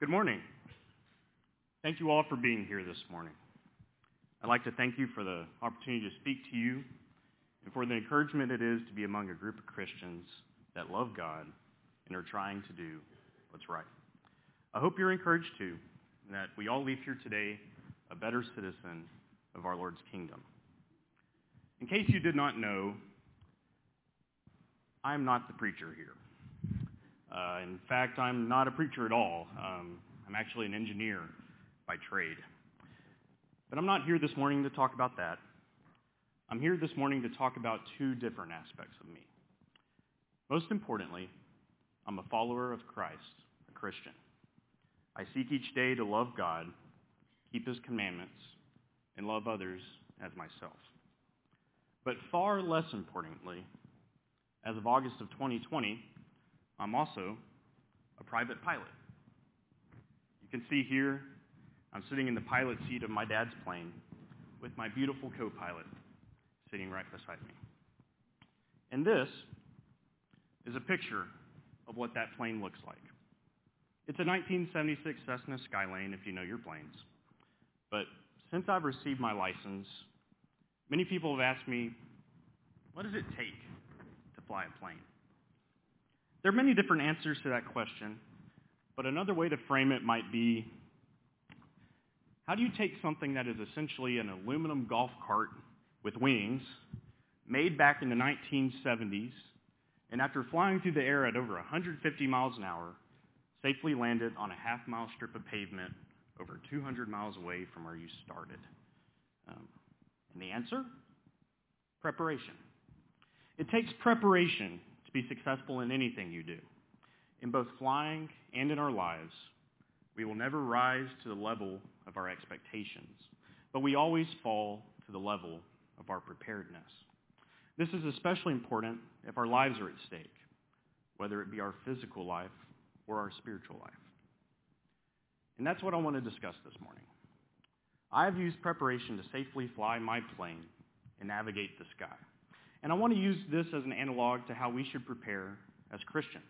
Good morning. Thank you all for being here this morning. I'd like to thank you for the opportunity to speak to you and for the encouragement it is to be among a group of Christians that love God and are trying to do what's right. I hope you're encouraged too, and that we all leave here today a better citizen of our Lord's kingdom. In case you did not know, I'm not the preacher here. Uh, in fact, I'm not a preacher at all. Um, I'm actually an engineer by trade. But I'm not here this morning to talk about that. I'm here this morning to talk about two different aspects of me. Most importantly, I'm a follower of Christ, a Christian. I seek each day to love God, keep his commandments, and love others as myself. But far less importantly, as of August of 2020, I'm also a private pilot. You can see here, I'm sitting in the pilot seat of my dad's plane with my beautiful co-pilot sitting right beside me. And this is a picture of what that plane looks like. It's a 1976 Cessna Skylane, if you know your planes. But since I've received my license, many people have asked me, what does it take to fly a plane? There are many different answers to that question, but another way to frame it might be, how do you take something that is essentially an aluminum golf cart with wings, made back in the 1970s, and after flying through the air at over 150 miles an hour, safely landed on a half-mile strip of pavement over 200 miles away from where you started? Um, and the answer? Preparation. It takes preparation to be successful in anything you do. In both flying and in our lives, we will never rise to the level of our expectations, but we always fall to the level of our preparedness. This is especially important if our lives are at stake, whether it be our physical life or our spiritual life. And that's what I want to discuss this morning. I've used preparation to safely fly my plane and navigate the sky. And I want to use this as an analog to how we should prepare as Christians.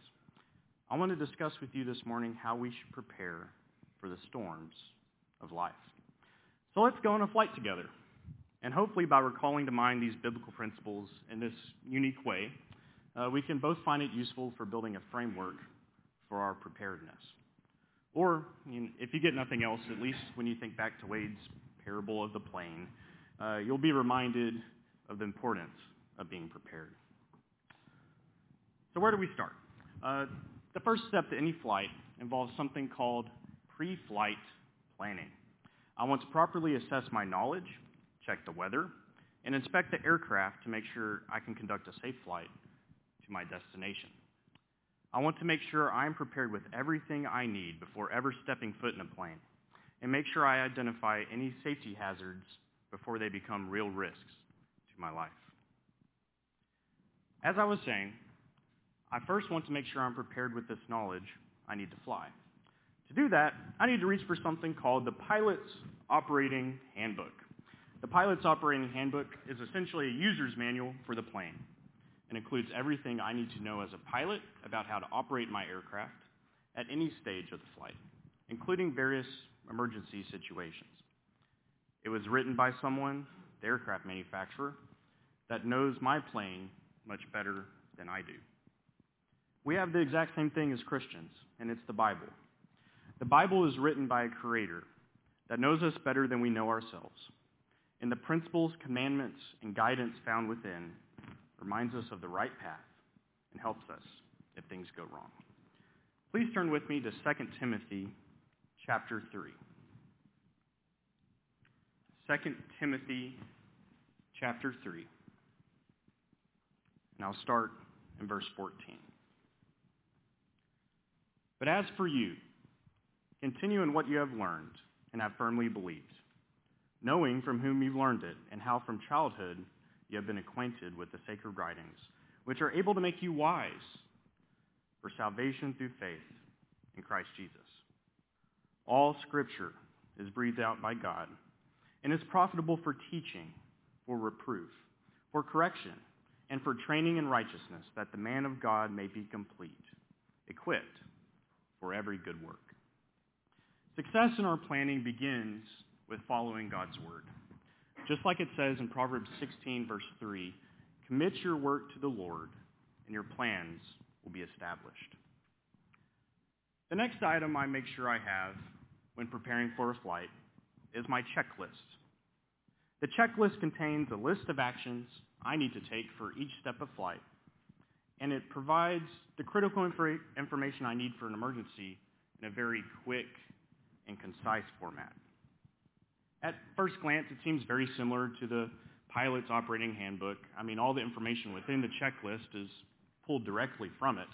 I want to discuss with you this morning how we should prepare for the storms of life. So let's go on a flight together. And hopefully by recalling to mind these biblical principles in this unique way, uh, we can both find it useful for building a framework for our preparedness. Or, if you get nothing else, at least when you think back to Wade's parable of the plane, uh, you'll be reminded of the importance of being prepared. So where do we start? Uh, the first step to any flight involves something called pre-flight planning. I want to properly assess my knowledge, check the weather, and inspect the aircraft to make sure I can conduct a safe flight to my destination. I want to make sure I'm prepared with everything I need before ever stepping foot in a plane, and make sure I identify any safety hazards before they become real risks to my life. As I was saying, I first want to make sure I'm prepared with this knowledge I need to fly. To do that, I need to reach for something called the Pilot's Operating Handbook. The Pilot's Operating Handbook is essentially a user's manual for the plane. It includes everything I need to know as a pilot about how to operate my aircraft at any stage of the flight, including various emergency situations. It was written by someone, the aircraft manufacturer, that knows my plane much better than I do. We have the exact same thing as Christians, and it's the Bible. The Bible is written by a creator that knows us better than we know ourselves. And the principles, commandments, and guidance found within reminds us of the right path and helps us if things go wrong. Please turn with me to 2 Timothy chapter 3. 2 Timothy chapter 3. And I'll start in verse 14. But as for you, continue in what you have learned and have firmly believed, knowing from whom you've learned it and how from childhood you have been acquainted with the sacred writings, which are able to make you wise for salvation through faith in Christ Jesus. All scripture is breathed out by God and is profitable for teaching, for reproof, for correction, and for training in righteousness, that the man of God may be complete, equipped for every good work. Success in our planning begins with following God's word. Just like it says in Proverbs 16, verse 3, commit your work to the Lord, and your plans will be established. The next item I make sure I have when preparing for a flight is my checklist. The checklist contains a list of actions I need to take for each step of flight, and it provides the critical infor- information I need for an emergency in a very quick and concise format. At first glance, it seems very similar to the pilot's operating handbook. I mean, all the information within the checklist is pulled directly from it.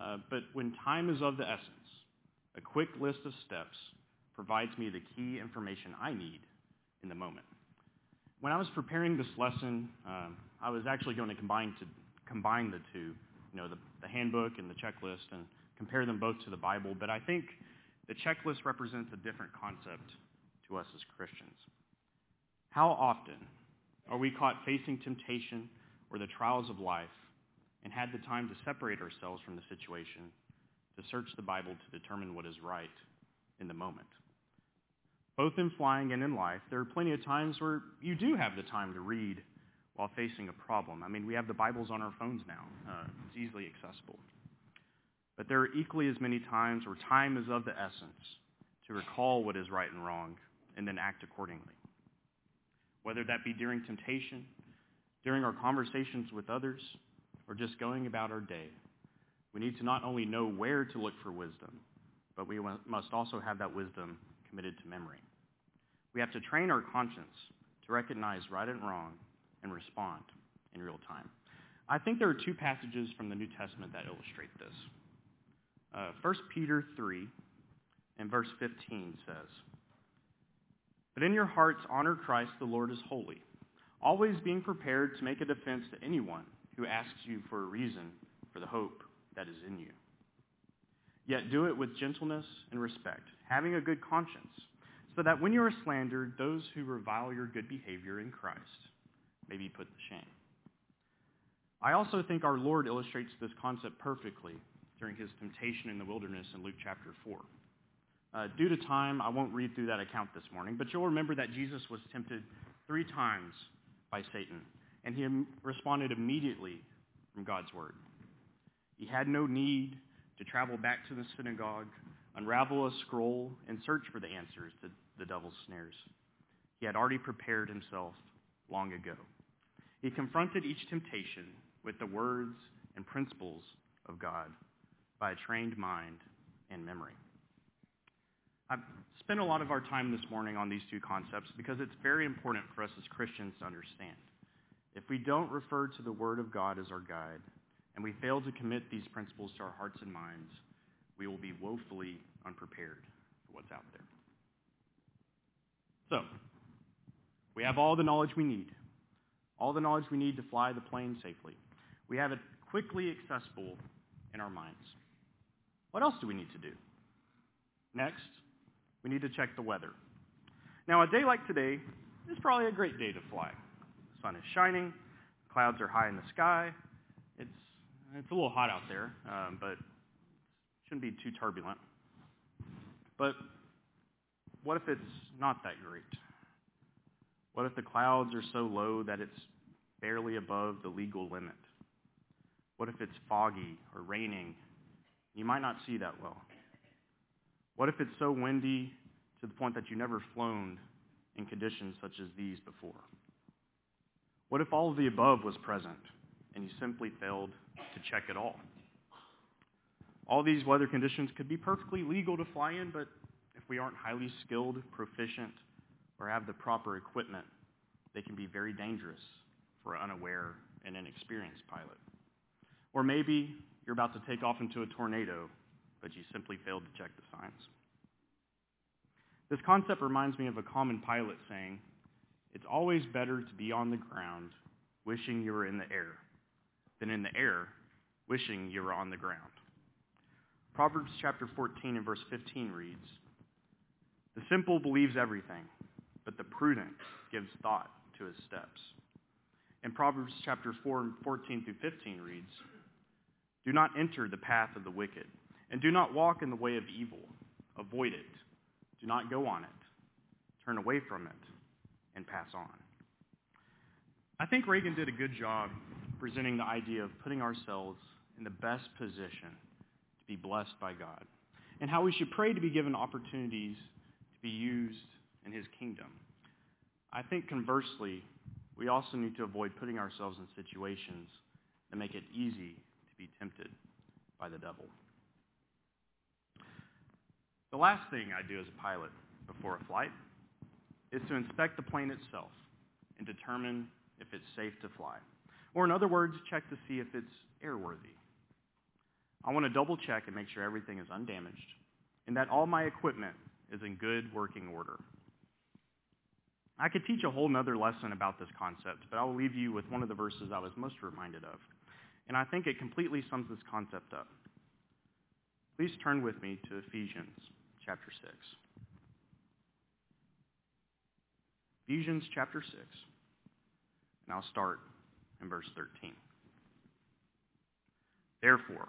Uh, but when time is of the essence, a quick list of steps provides me the key information I need in the moment. When I was preparing this lesson, um, I was actually going to combine to combine the two, you know, the, the handbook and the checklist, and compare them both to the Bible. But I think the checklist represents a different concept to us as Christians. How often are we caught facing temptation or the trials of life and had the time to separate ourselves from the situation, to search the Bible to determine what is right in the moment? Both in flying and in life, there are plenty of times where you do have the time to read while facing a problem. I mean, we have the Bibles on our phones now. Uh, it's easily accessible. But there are equally as many times where time is of the essence to recall what is right and wrong and then act accordingly. Whether that be during temptation, during our conversations with others, or just going about our day, we need to not only know where to look for wisdom, but we must also have that wisdom committed to memory. We have to train our conscience to recognize right and wrong and respond in real time. I think there are two passages from the New Testament that illustrate this. Uh, 1 Peter 3 and verse 15 says, But in your hearts honor Christ the Lord as holy, always being prepared to make a defense to anyone who asks you for a reason for the hope that is in you. Yet do it with gentleness and respect, having a good conscience, so that when you are slandered, those who revile your good behavior in Christ may be put to shame. I also think our Lord illustrates this concept perfectly during his temptation in the wilderness in Luke chapter 4. Uh, due to time, I won't read through that account this morning, but you'll remember that Jesus was tempted three times by Satan, and he responded immediately from God's word. He had no need to travel back to the synagogue, unravel a scroll, and search for the answers to the devil's snares. He had already prepared himself long ago. He confronted each temptation with the words and principles of God by a trained mind and memory. I've spent a lot of our time this morning on these two concepts because it's very important for us as Christians to understand. If we don't refer to the Word of God as our guide, and we fail to commit these principles to our hearts and minds, we will be woefully unprepared for what's out there. So, we have all the knowledge we need, all the knowledge we need to fly the plane safely. We have it quickly accessible in our minds. What else do we need to do? Next, we need to check the weather. Now, a day like today is probably a great day to fly. The sun is shining, clouds are high in the sky. It's, it's a little hot out there, um, but shouldn't be too turbulent. But what if it's not that great? What if the clouds are so low that it's barely above the legal limit? What if it's foggy or raining you might not see that well. What if it's so windy to the point that you've never flown in conditions such as these before? What if all of the above was present and you simply failed to check it all? All these weather conditions could be perfectly legal to fly in, but if we aren't highly skilled, proficient, or have the proper equipment, they can be very dangerous for an unaware and inexperienced pilot. Or maybe you're about to take off into a tornado, but you simply failed to check the signs. This concept reminds me of a common pilot saying, it's always better to be on the ground wishing you were in the air than in the air wishing you were on the ground. Proverbs chapter 14 and verse 15 reads, The simple believes everything, but the prudent gives thought to his steps. And Proverbs chapter 4 14 through 15 reads, do not enter the path of the wicked, and do not walk in the way of evil. Avoid it, Do not go on it. Turn away from it and pass on. I think Reagan did a good job presenting the idea of putting ourselves in the best position be blessed by God and how we should pray to be given opportunities to be used in his kingdom. I think conversely, we also need to avoid putting ourselves in situations that make it easy to be tempted by the devil. The last thing I do as a pilot before a flight is to inspect the plane itself and determine if it's safe to fly. Or in other words, check to see if it's airworthy. I want to double check and make sure everything is undamaged and that all my equipment is in good working order. I could teach a whole nother lesson about this concept, but I will leave you with one of the verses I was most reminded of. And I think it completely sums this concept up. Please turn with me to Ephesians chapter 6. Ephesians chapter 6. And I'll start in verse 13. Therefore,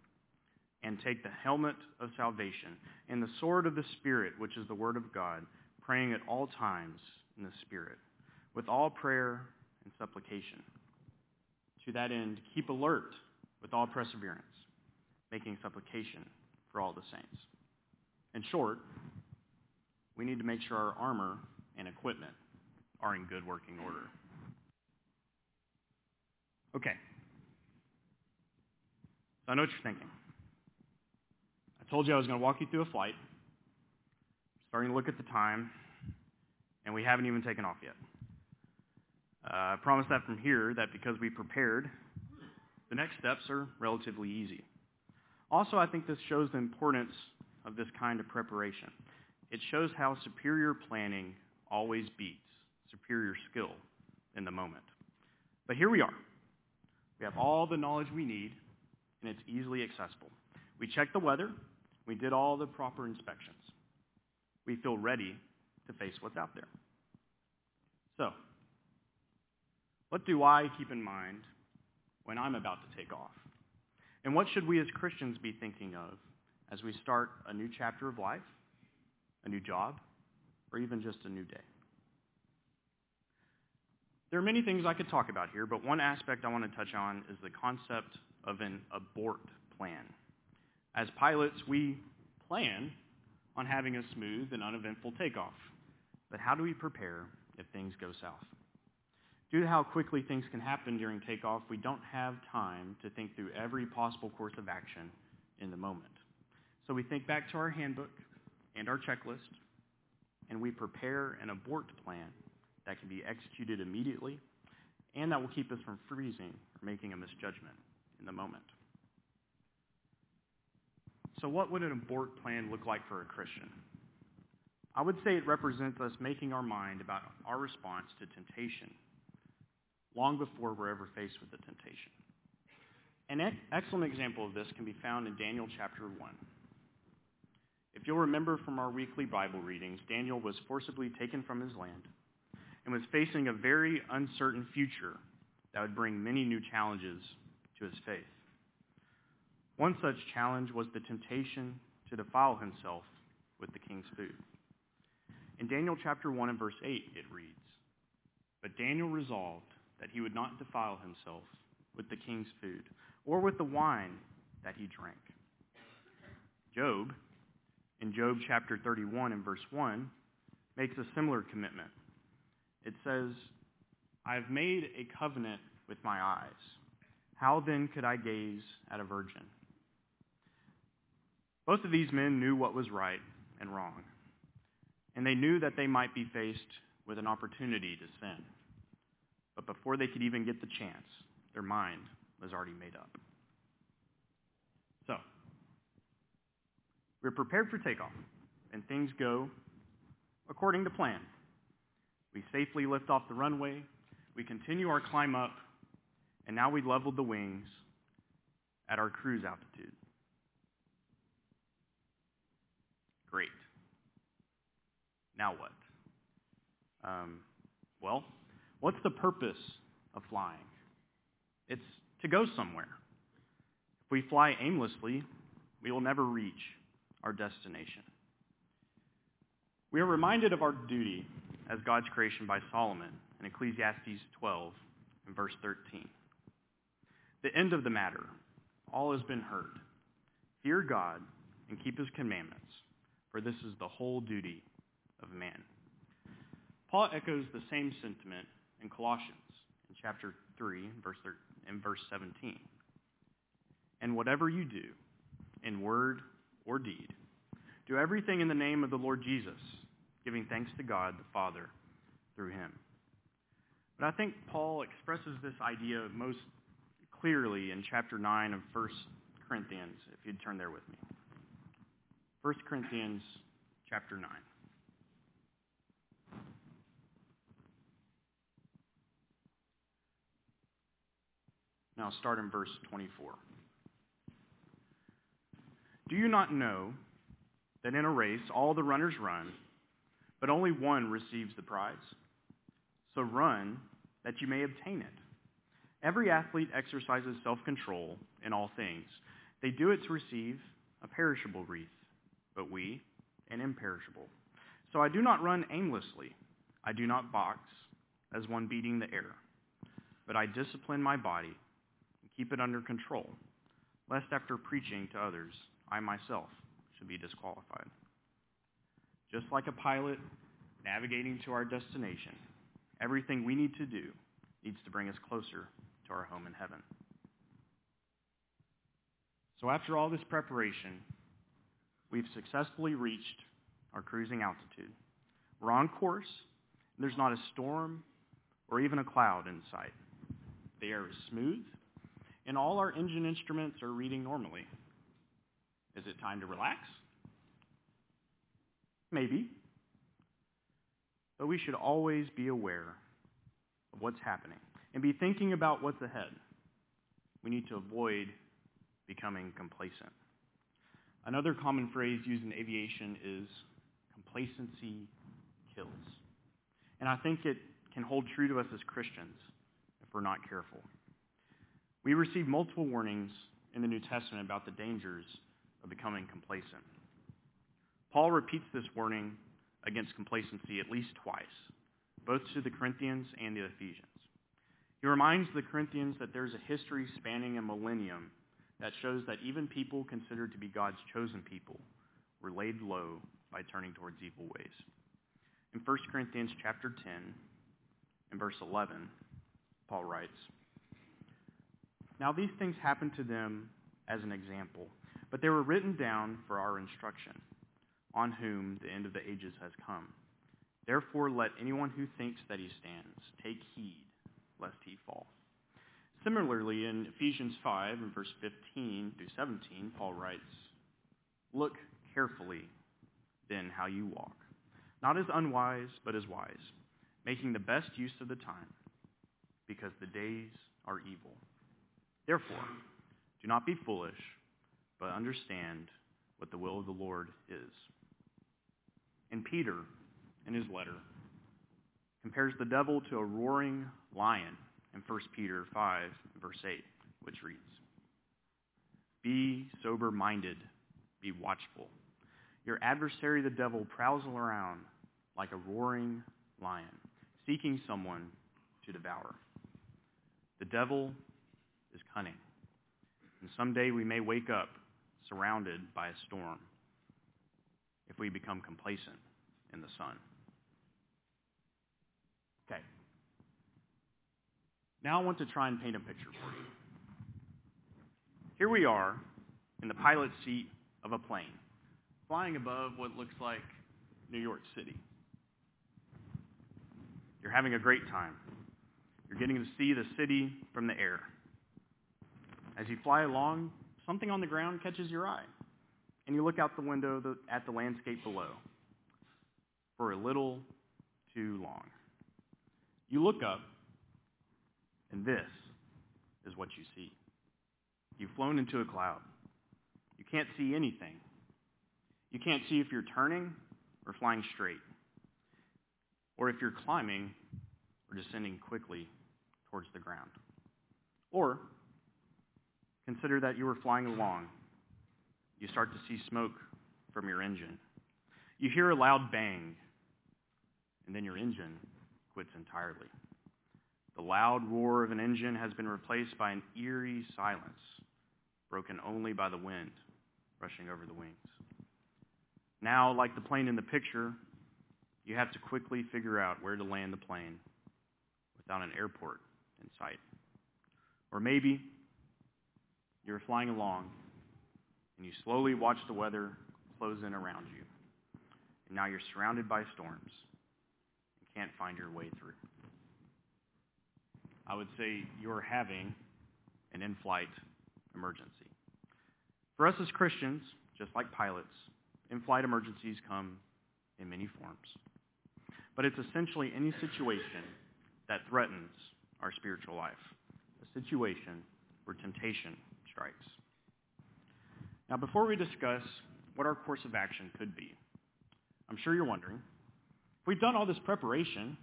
And take the helmet of salvation and the sword of the Spirit, which is the word of God, praying at all times in the Spirit, with all prayer and supplication. To that end, keep alert with all perseverance, making supplication for all the saints. In short, we need to make sure our armor and equipment are in good working order. Okay. So I know what you're thinking. Told you I was going to walk you through a flight. Starting to look at the time, and we haven't even taken off yet. Uh, I promise that from here that because we prepared, the next steps are relatively easy. Also, I think this shows the importance of this kind of preparation. It shows how superior planning always beats superior skill in the moment. But here we are. We have all the knowledge we need, and it's easily accessible. We check the weather. We did all the proper inspections. We feel ready to face what's out there. So, what do I keep in mind when I'm about to take off? And what should we as Christians be thinking of as we start a new chapter of life, a new job, or even just a new day? There are many things I could talk about here, but one aspect I want to touch on is the concept of an abort plan. As pilots, we plan on having a smooth and uneventful takeoff. But how do we prepare if things go south? Due to how quickly things can happen during takeoff, we don't have time to think through every possible course of action in the moment. So we think back to our handbook and our checklist, and we prepare an abort plan that can be executed immediately and that will keep us from freezing or making a misjudgment in the moment. So what would an abort plan look like for a Christian? I would say it represents us making our mind about our response to temptation long before we're ever faced with the temptation. An excellent example of this can be found in Daniel chapter 1. If you'll remember from our weekly Bible readings, Daniel was forcibly taken from his land and was facing a very uncertain future that would bring many new challenges to his faith. One such challenge was the temptation to defile himself with the king's food. In Daniel chapter 1 and verse 8, it reads, But Daniel resolved that he would not defile himself with the king's food or with the wine that he drank. Job, in Job chapter 31 and verse 1, makes a similar commitment. It says, I have made a covenant with my eyes. How then could I gaze at a virgin? Both of these men knew what was right and wrong, and they knew that they might be faced with an opportunity to sin. But before they could even get the chance, their mind was already made up. So, we're prepared for takeoff, and things go according to plan. We safely lift off the runway, we continue our climb up, and now we leveled the wings at our cruise altitude. Great. Now what? Um, well, what's the purpose of flying? It's to go somewhere. If we fly aimlessly, we will never reach our destination. We are reminded of our duty as God's creation by Solomon in Ecclesiastes 12 and verse 13. The end of the matter, all has been heard. Fear God and keep his commandments, for this is the whole duty of man. Paul echoes the same sentiment in Colossians in chapter 3 verse, in verse 17. And whatever you do, in word or deed, do everything in the name of the Lord Jesus, giving thanks to God the Father through him. But I think Paul expresses this idea most clearly in chapter 9 of 1 Corinthians, if you'd turn there with me. 1 Corinthians chapter 9. Now start in verse 24. Do you not know that in a race all the runners run, but only one receives the prize? So run that you may obtain it. Every athlete exercises self-control in all things. They do it to receive a perishable wreath, but we an imperishable. So I do not run aimlessly. I do not box as one beating the air, but I discipline my body and keep it under control, lest after preaching to others, I myself should be disqualified. Just like a pilot navigating to our destination, everything we need to do needs to bring us closer to our home in heaven. So after all this preparation, we've successfully reached our cruising altitude. We're on course, there's not a storm or even a cloud in sight. The air is smooth, and all our engine instruments are reading normally. Is it time to relax? Maybe. But we should always be aware of what's happening and be thinking about what's ahead. We need to avoid becoming complacent. Another common phrase used in aviation is complacency kills. And I think it can hold true to us as Christians if we're not careful. We receive multiple warnings in the New Testament about the dangers of becoming complacent. Paul repeats this warning against complacency at least twice, both to the Corinthians and the Ephesians. He reminds the Corinthians that there's a history spanning a millennium that shows that even people considered to be God's chosen people were laid low by turning towards evil ways. In 1 Corinthians chapter 10 and verse 11, Paul writes, now these things happened to them as an example, but they were written down for our instruction, on whom the end of the ages has come. Therefore let anyone who thinks that he stands take heed lest he fall. Similarly, in Ephesians 5 and verse 15 through 17, Paul writes, Look carefully then how you walk, not as unwise, but as wise, making the best use of the time, because the days are evil. Therefore, do not be foolish, but understand what the will of the Lord is. And Peter, in his letter, compares the devil to a roaring lion in 1 Peter 5, verse 8, which reads, Be sober-minded, be watchful. Your adversary, the devil, prowls around like a roaring lion, seeking someone to devour. The devil is cunning. And someday we may wake up surrounded by a storm if we become complacent in the sun. Okay. Now I want to try and paint a picture for you. Here we are in the pilot seat of a plane, flying above what looks like New York City. You're having a great time. You're getting to see the city from the air. As you fly along, something on the ground catches your eye, and you look out the window at the landscape below. for a little too long. You look up, and this is what you see. You've flown into a cloud. You can't see anything. You can't see if you're turning or flying straight, or if you're climbing or descending quickly towards the ground. Or consider that you were flying along. You start to see smoke from your engine. You hear a loud bang, and then your engine quits entirely. The loud roar of an engine has been replaced by an eerie silence, broken only by the wind rushing over the wings. Now, like the plane in the picture, you have to quickly figure out where to land the plane without an airport in sight. Or maybe you're flying along and you slowly watch the weather close in around you. And now you're surrounded by storms and can't find your way through. I would say you're having an in-flight emergency. For us as Christians, just like pilots, in-flight emergencies come in many forms. But it's essentially any situation that threatens our spiritual life, a situation where temptation strikes. Now, before we discuss what our course of action could be, I'm sure you're wondering, if we've done all this preparation,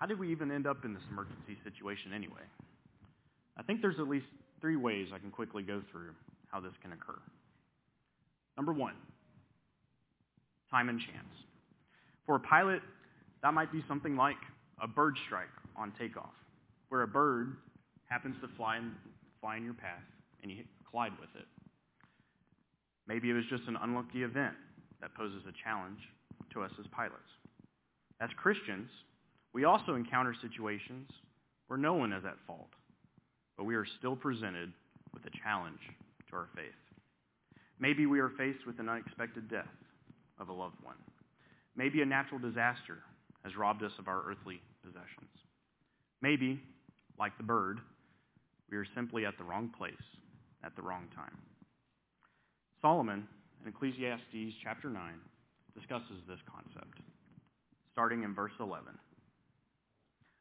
how did we even end up in this emergency situation anyway? I think there's at least three ways I can quickly go through how this can occur. Number one, time and chance. For a pilot, that might be something like a bird strike on takeoff, where a bird happens to fly in, fly in your path and you collide with it. Maybe it was just an unlucky event that poses a challenge to us as pilots. As Christians, we also encounter situations where no one is at fault, but we are still presented with a challenge to our faith. Maybe we are faced with an unexpected death of a loved one. Maybe a natural disaster has robbed us of our earthly possessions. Maybe, like the bird, we are simply at the wrong place at the wrong time. Solomon, in Ecclesiastes chapter 9, discusses this concept, starting in verse 11.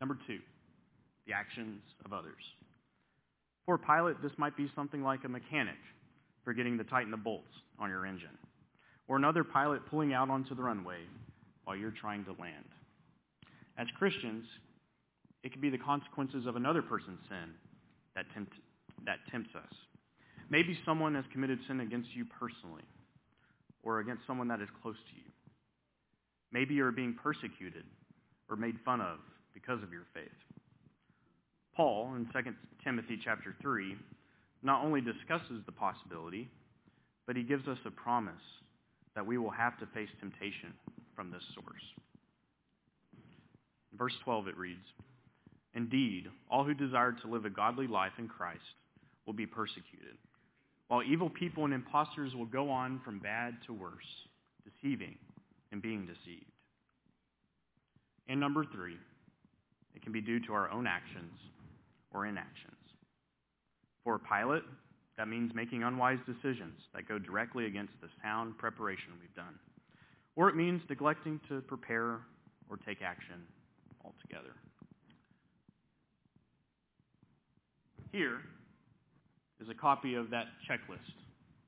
Number two, the actions of others. For a pilot, this might be something like a mechanic forgetting to tighten the bolts on your engine, or another pilot pulling out onto the runway while you're trying to land. As Christians, it could be the consequences of another person's sin that, tempt, that tempts us. Maybe someone has committed sin against you personally or against someone that is close to you. Maybe you're being persecuted or made fun of because of your faith. Paul, in 2 Timothy chapter 3, not only discusses the possibility, but he gives us a promise that we will have to face temptation from this source. Verse 12 it reads, Indeed, all who desire to live a godly life in Christ will be persecuted, while evil people and impostors will go on from bad to worse, deceiving and being deceived. And number three, it can be due to our own actions or inactions. For a pilot, that means making unwise decisions that go directly against the sound preparation we've done. Or it means neglecting to prepare or take action altogether. Here is a copy of that checklist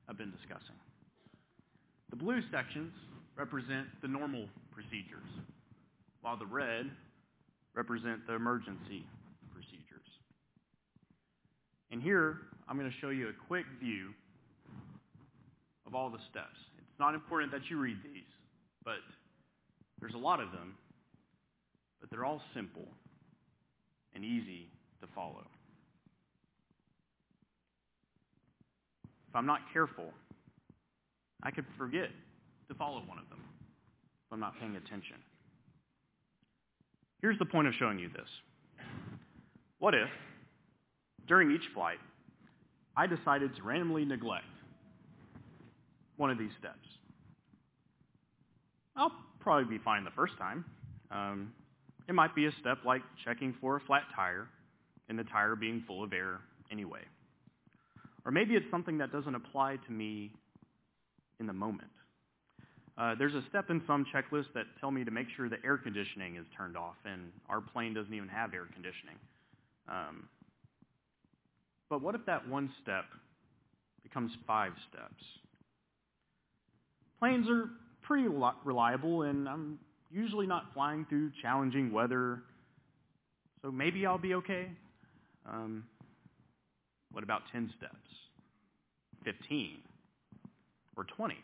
I've been discussing. The blue sections represent the normal procedures, while the red represent the emergency procedures. And here, I'm going to show you a quick view of all the steps. It's not important that you read these, but there's a lot of them, but they're all simple and easy to follow. If I'm not careful, I could forget to follow one of them if I'm not paying attention. Here's the point of showing you this. What if, during each flight, I decided to randomly neglect one of these steps? I'll probably be fine the first time. Um, it might be a step like checking for a flat tire and the tire being full of air anyway. Or maybe it's something that doesn't apply to me in the moment. Uh, there's a step in some checklists that tell me to make sure the air conditioning is turned off, and our plane doesn't even have air conditioning. Um, but what if that one step becomes five steps? Planes are pretty reliable, and I'm usually not flying through challenging weather, so maybe I'll be okay. Um, what about 10 steps? 15? Or 20?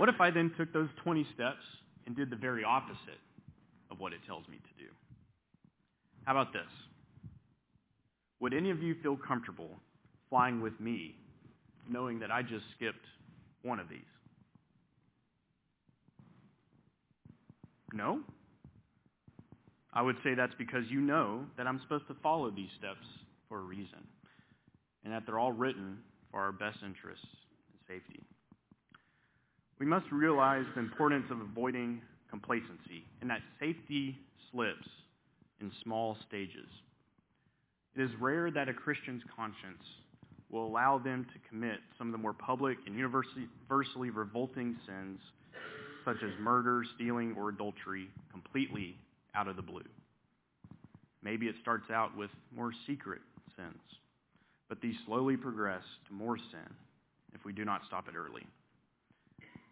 What if I then took those 20 steps and did the very opposite of what it tells me to do? How about this? Would any of you feel comfortable flying with me knowing that I just skipped one of these? No? I would say that's because you know that I'm supposed to follow these steps for a reason, and that they're all written for our best interests and safety. We must realize the importance of avoiding complacency, and that safety slips in small stages. It is rare that a Christian's conscience will allow them to commit some of the more public and universally revolting sins such as murder, stealing, or adultery, completely out of the blue. Maybe it starts out with more secret sins, but these slowly progress to more sin if we do not stop it early.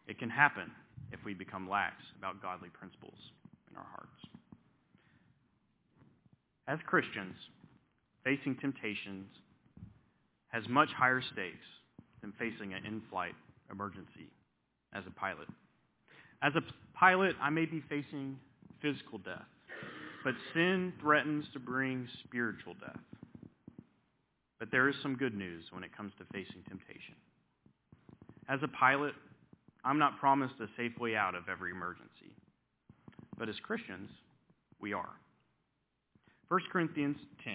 It can happen if we become lax about godly principles in our hearts. As Christians, facing temptations has much higher stakes than facing an in-flight emergency as a pilot. As a pilot, I may be facing physical death, but sin threatens to bring spiritual death. But there is some good news when it comes to facing temptation. As a pilot, I'm not promised a safe way out of every emergency. But as Christians, we are. 1 Corinthians 10,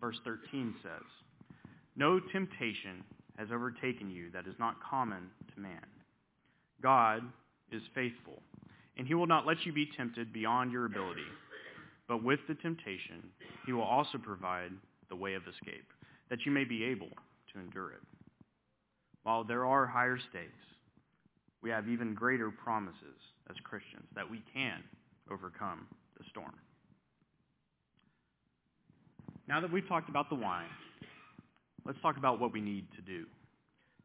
verse 13 says, No temptation has overtaken you that is not common to man. God is faithful, and he will not let you be tempted beyond your ability. But with the temptation, he will also provide the way of escape, that you may be able to endure it. While there are higher stakes, we have even greater promises as Christians that we can overcome the storm. Now that we've talked about the why, let's talk about what we need to do.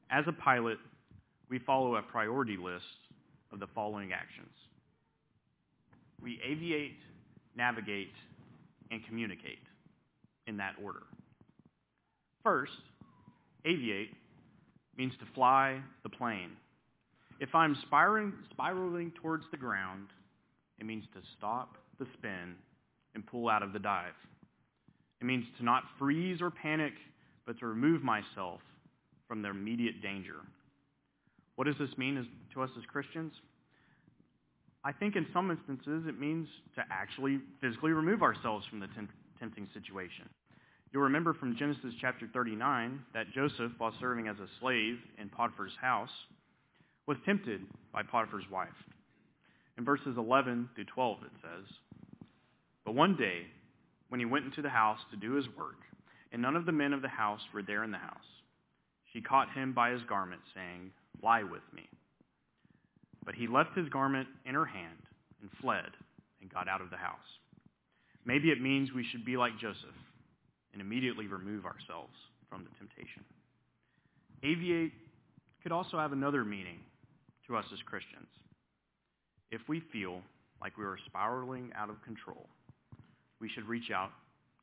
As a pilot, we follow a priority list of the following actions. We aviate, navigate, and communicate in that order. First, aviate means to fly the plane. If I'm spiraling, spiraling towards the ground, it means to stop the spin and pull out of the dive. It means to not freeze or panic, but to remove myself from the immediate danger. What does this mean as, to us as Christians? I think in some instances it means to actually physically remove ourselves from the tempting situation. You'll remember from Genesis chapter 39 that Joseph, while serving as a slave in Potiphar's house, was tempted by Potiphar's wife. In verses 11 through 12 it says, But one day, when he went into the house to do his work, and none of the men of the house were there in the house, she caught him by his garment, saying, Lie with me. But he left his garment in her hand and fled and got out of the house. Maybe it means we should be like Joseph and immediately remove ourselves from the temptation. Aviate could also have another meaning to us as Christians. If we feel like we are spiraling out of control, we should reach out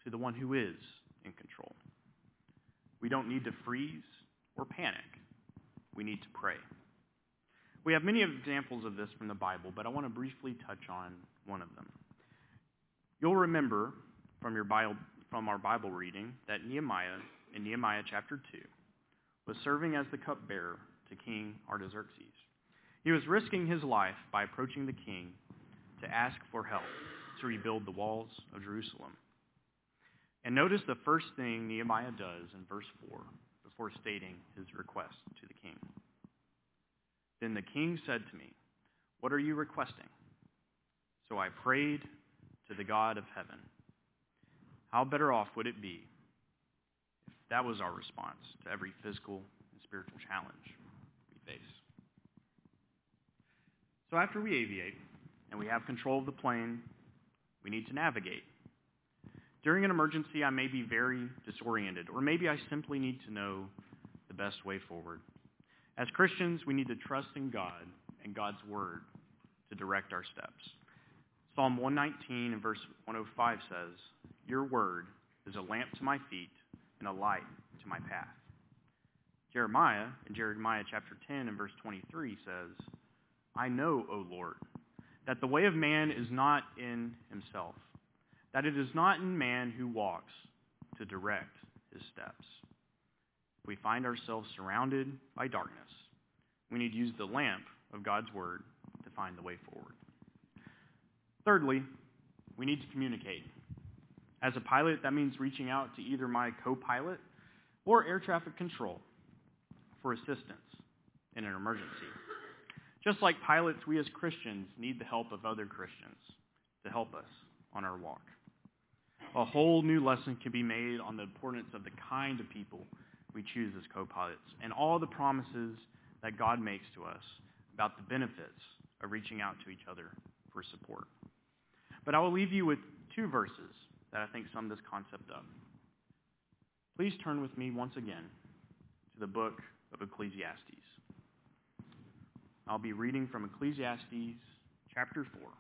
to the one who is in control. We don't need to freeze or panic. We need to pray. We have many examples of this from the Bible, but I want to briefly touch on one of them. You'll remember from, your from our Bible reading that Nehemiah, in Nehemiah chapter 2, was serving as the cupbearer to King Artaxerxes. He was risking his life by approaching the king to ask for help to rebuild the walls of Jerusalem. And notice the first thing Nehemiah does in verse 4 before stating his request to the king. Then the king said to me, What are you requesting? So I prayed to the God of heaven. How better off would it be if that was our response to every physical and spiritual challenge we face? So after we aviate and we have control of the plane, we need to navigate. During an emergency, I may be very disoriented, or maybe I simply need to know the best way forward. As Christians, we need to trust in God and God's Word to direct our steps. Psalm 119 and verse 105 says, Your Word is a lamp to my feet and a light to my path. Jeremiah, in Jeremiah chapter 10 and verse 23 says, I know, O Lord, that the way of man is not in himself, that it is not in man who walks to direct his steps. If We find ourselves surrounded by darkness. We need to use the lamp of God's word to find the way forward. Thirdly, we need to communicate. As a pilot, that means reaching out to either my co-pilot or air traffic control for assistance in an emergency. Just like pilots, we as Christians need the help of other Christians to help us on our walk. A whole new lesson can be made on the importance of the kind of people we choose as co-pilots and all the promises that God makes to us about the benefits of reaching out to each other for support. But I will leave you with two verses that I think sum this concept up. Please turn with me once again to the book of Ecclesiastes. I'll be reading from Ecclesiastes chapter 4,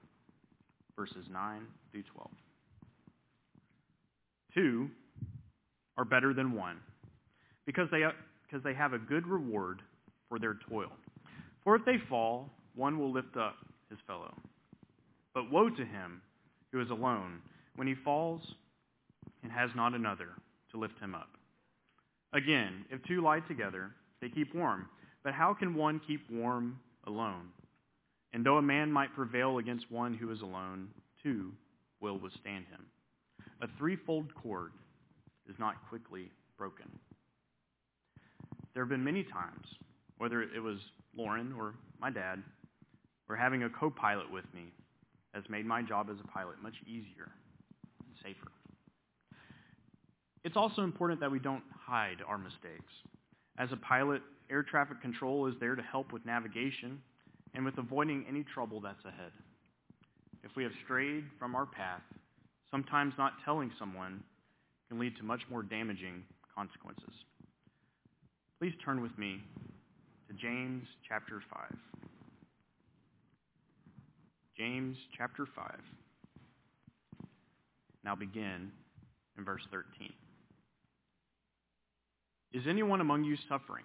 verses 9 through 12. Two are better than one because they, because they have a good reward for their toil. For if they fall, one will lift up his fellow. But woe to him who is alone when he falls and has not another to lift him up. Again, if two lie together, they keep warm. But how can one keep warm alone? And though a man might prevail against one who is alone, two will withstand him. A threefold cord is not quickly broken. There have been many times, whether it was Lauren or my dad, or having a co-pilot with me has made my job as a pilot much easier and safer. It's also important that we don't hide our mistakes. As a pilot, air traffic control is there to help with navigation and with avoiding any trouble that's ahead. If we have strayed from our path, sometimes not telling someone can lead to much more damaging consequences. Please turn with me to James chapter 5. James chapter 5. Now begin in verse 13. Is anyone among you suffering?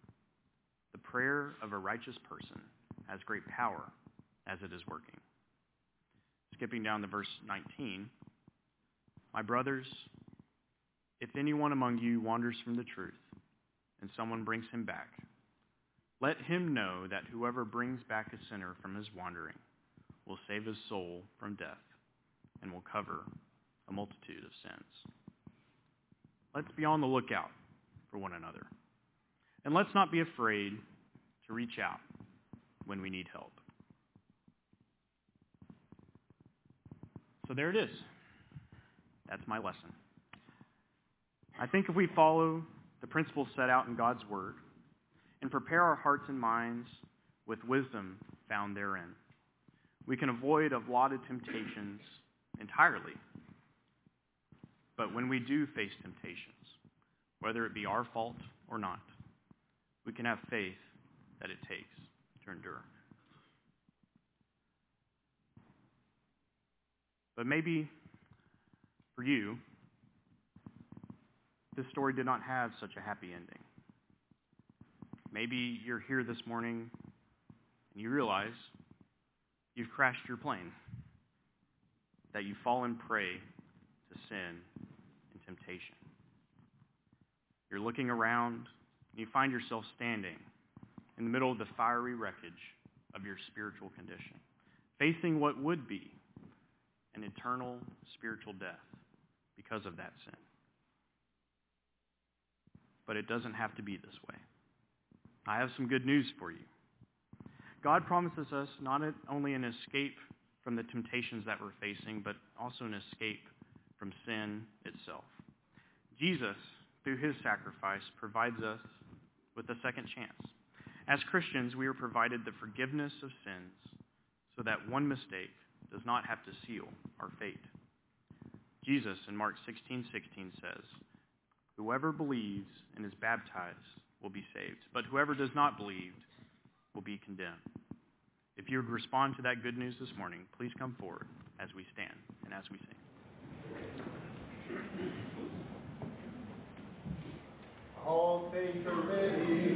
Prayer of a righteous person has great power as it is working. Skipping down to verse 19. My brothers, if anyone among you wanders from the truth and someone brings him back, let him know that whoever brings back a sinner from his wandering will save his soul from death and will cover a multitude of sins. Let's be on the lookout for one another. And let's not be afraid to reach out when we need help. So there it is. That's my lesson. I think if we follow the principles set out in God's Word and prepare our hearts and minds with wisdom found therein, we can avoid of temptations entirely. But when we do face temptations, whether it be our fault or not, we can have faith that it takes to endure. But maybe For you, this story did not have such a happy ending. Maybe you're here this morning and you realize you've crashed your plane, that you've fallen prey to sin and temptation. You're looking around and you find yourself standing in the middle of the fiery wreckage of your spiritual condition, facing what would be an eternal spiritual death because of that sin. But it doesn't have to be this way. I have some good news for you. God promises us not only an escape from the temptations that we're facing, but also an escape from sin itself. Jesus, through his sacrifice, provides us with a second chance. As Christians, we are provided the forgiveness of sins so that one mistake does not have to seal our fate. Jesus in Mark 16:16 says, "Whoever believes and is baptized will be saved, but whoever does not believe will be condemned." If you would respond to that good news this morning, please come forward as we stand and as we sing. All things are ready.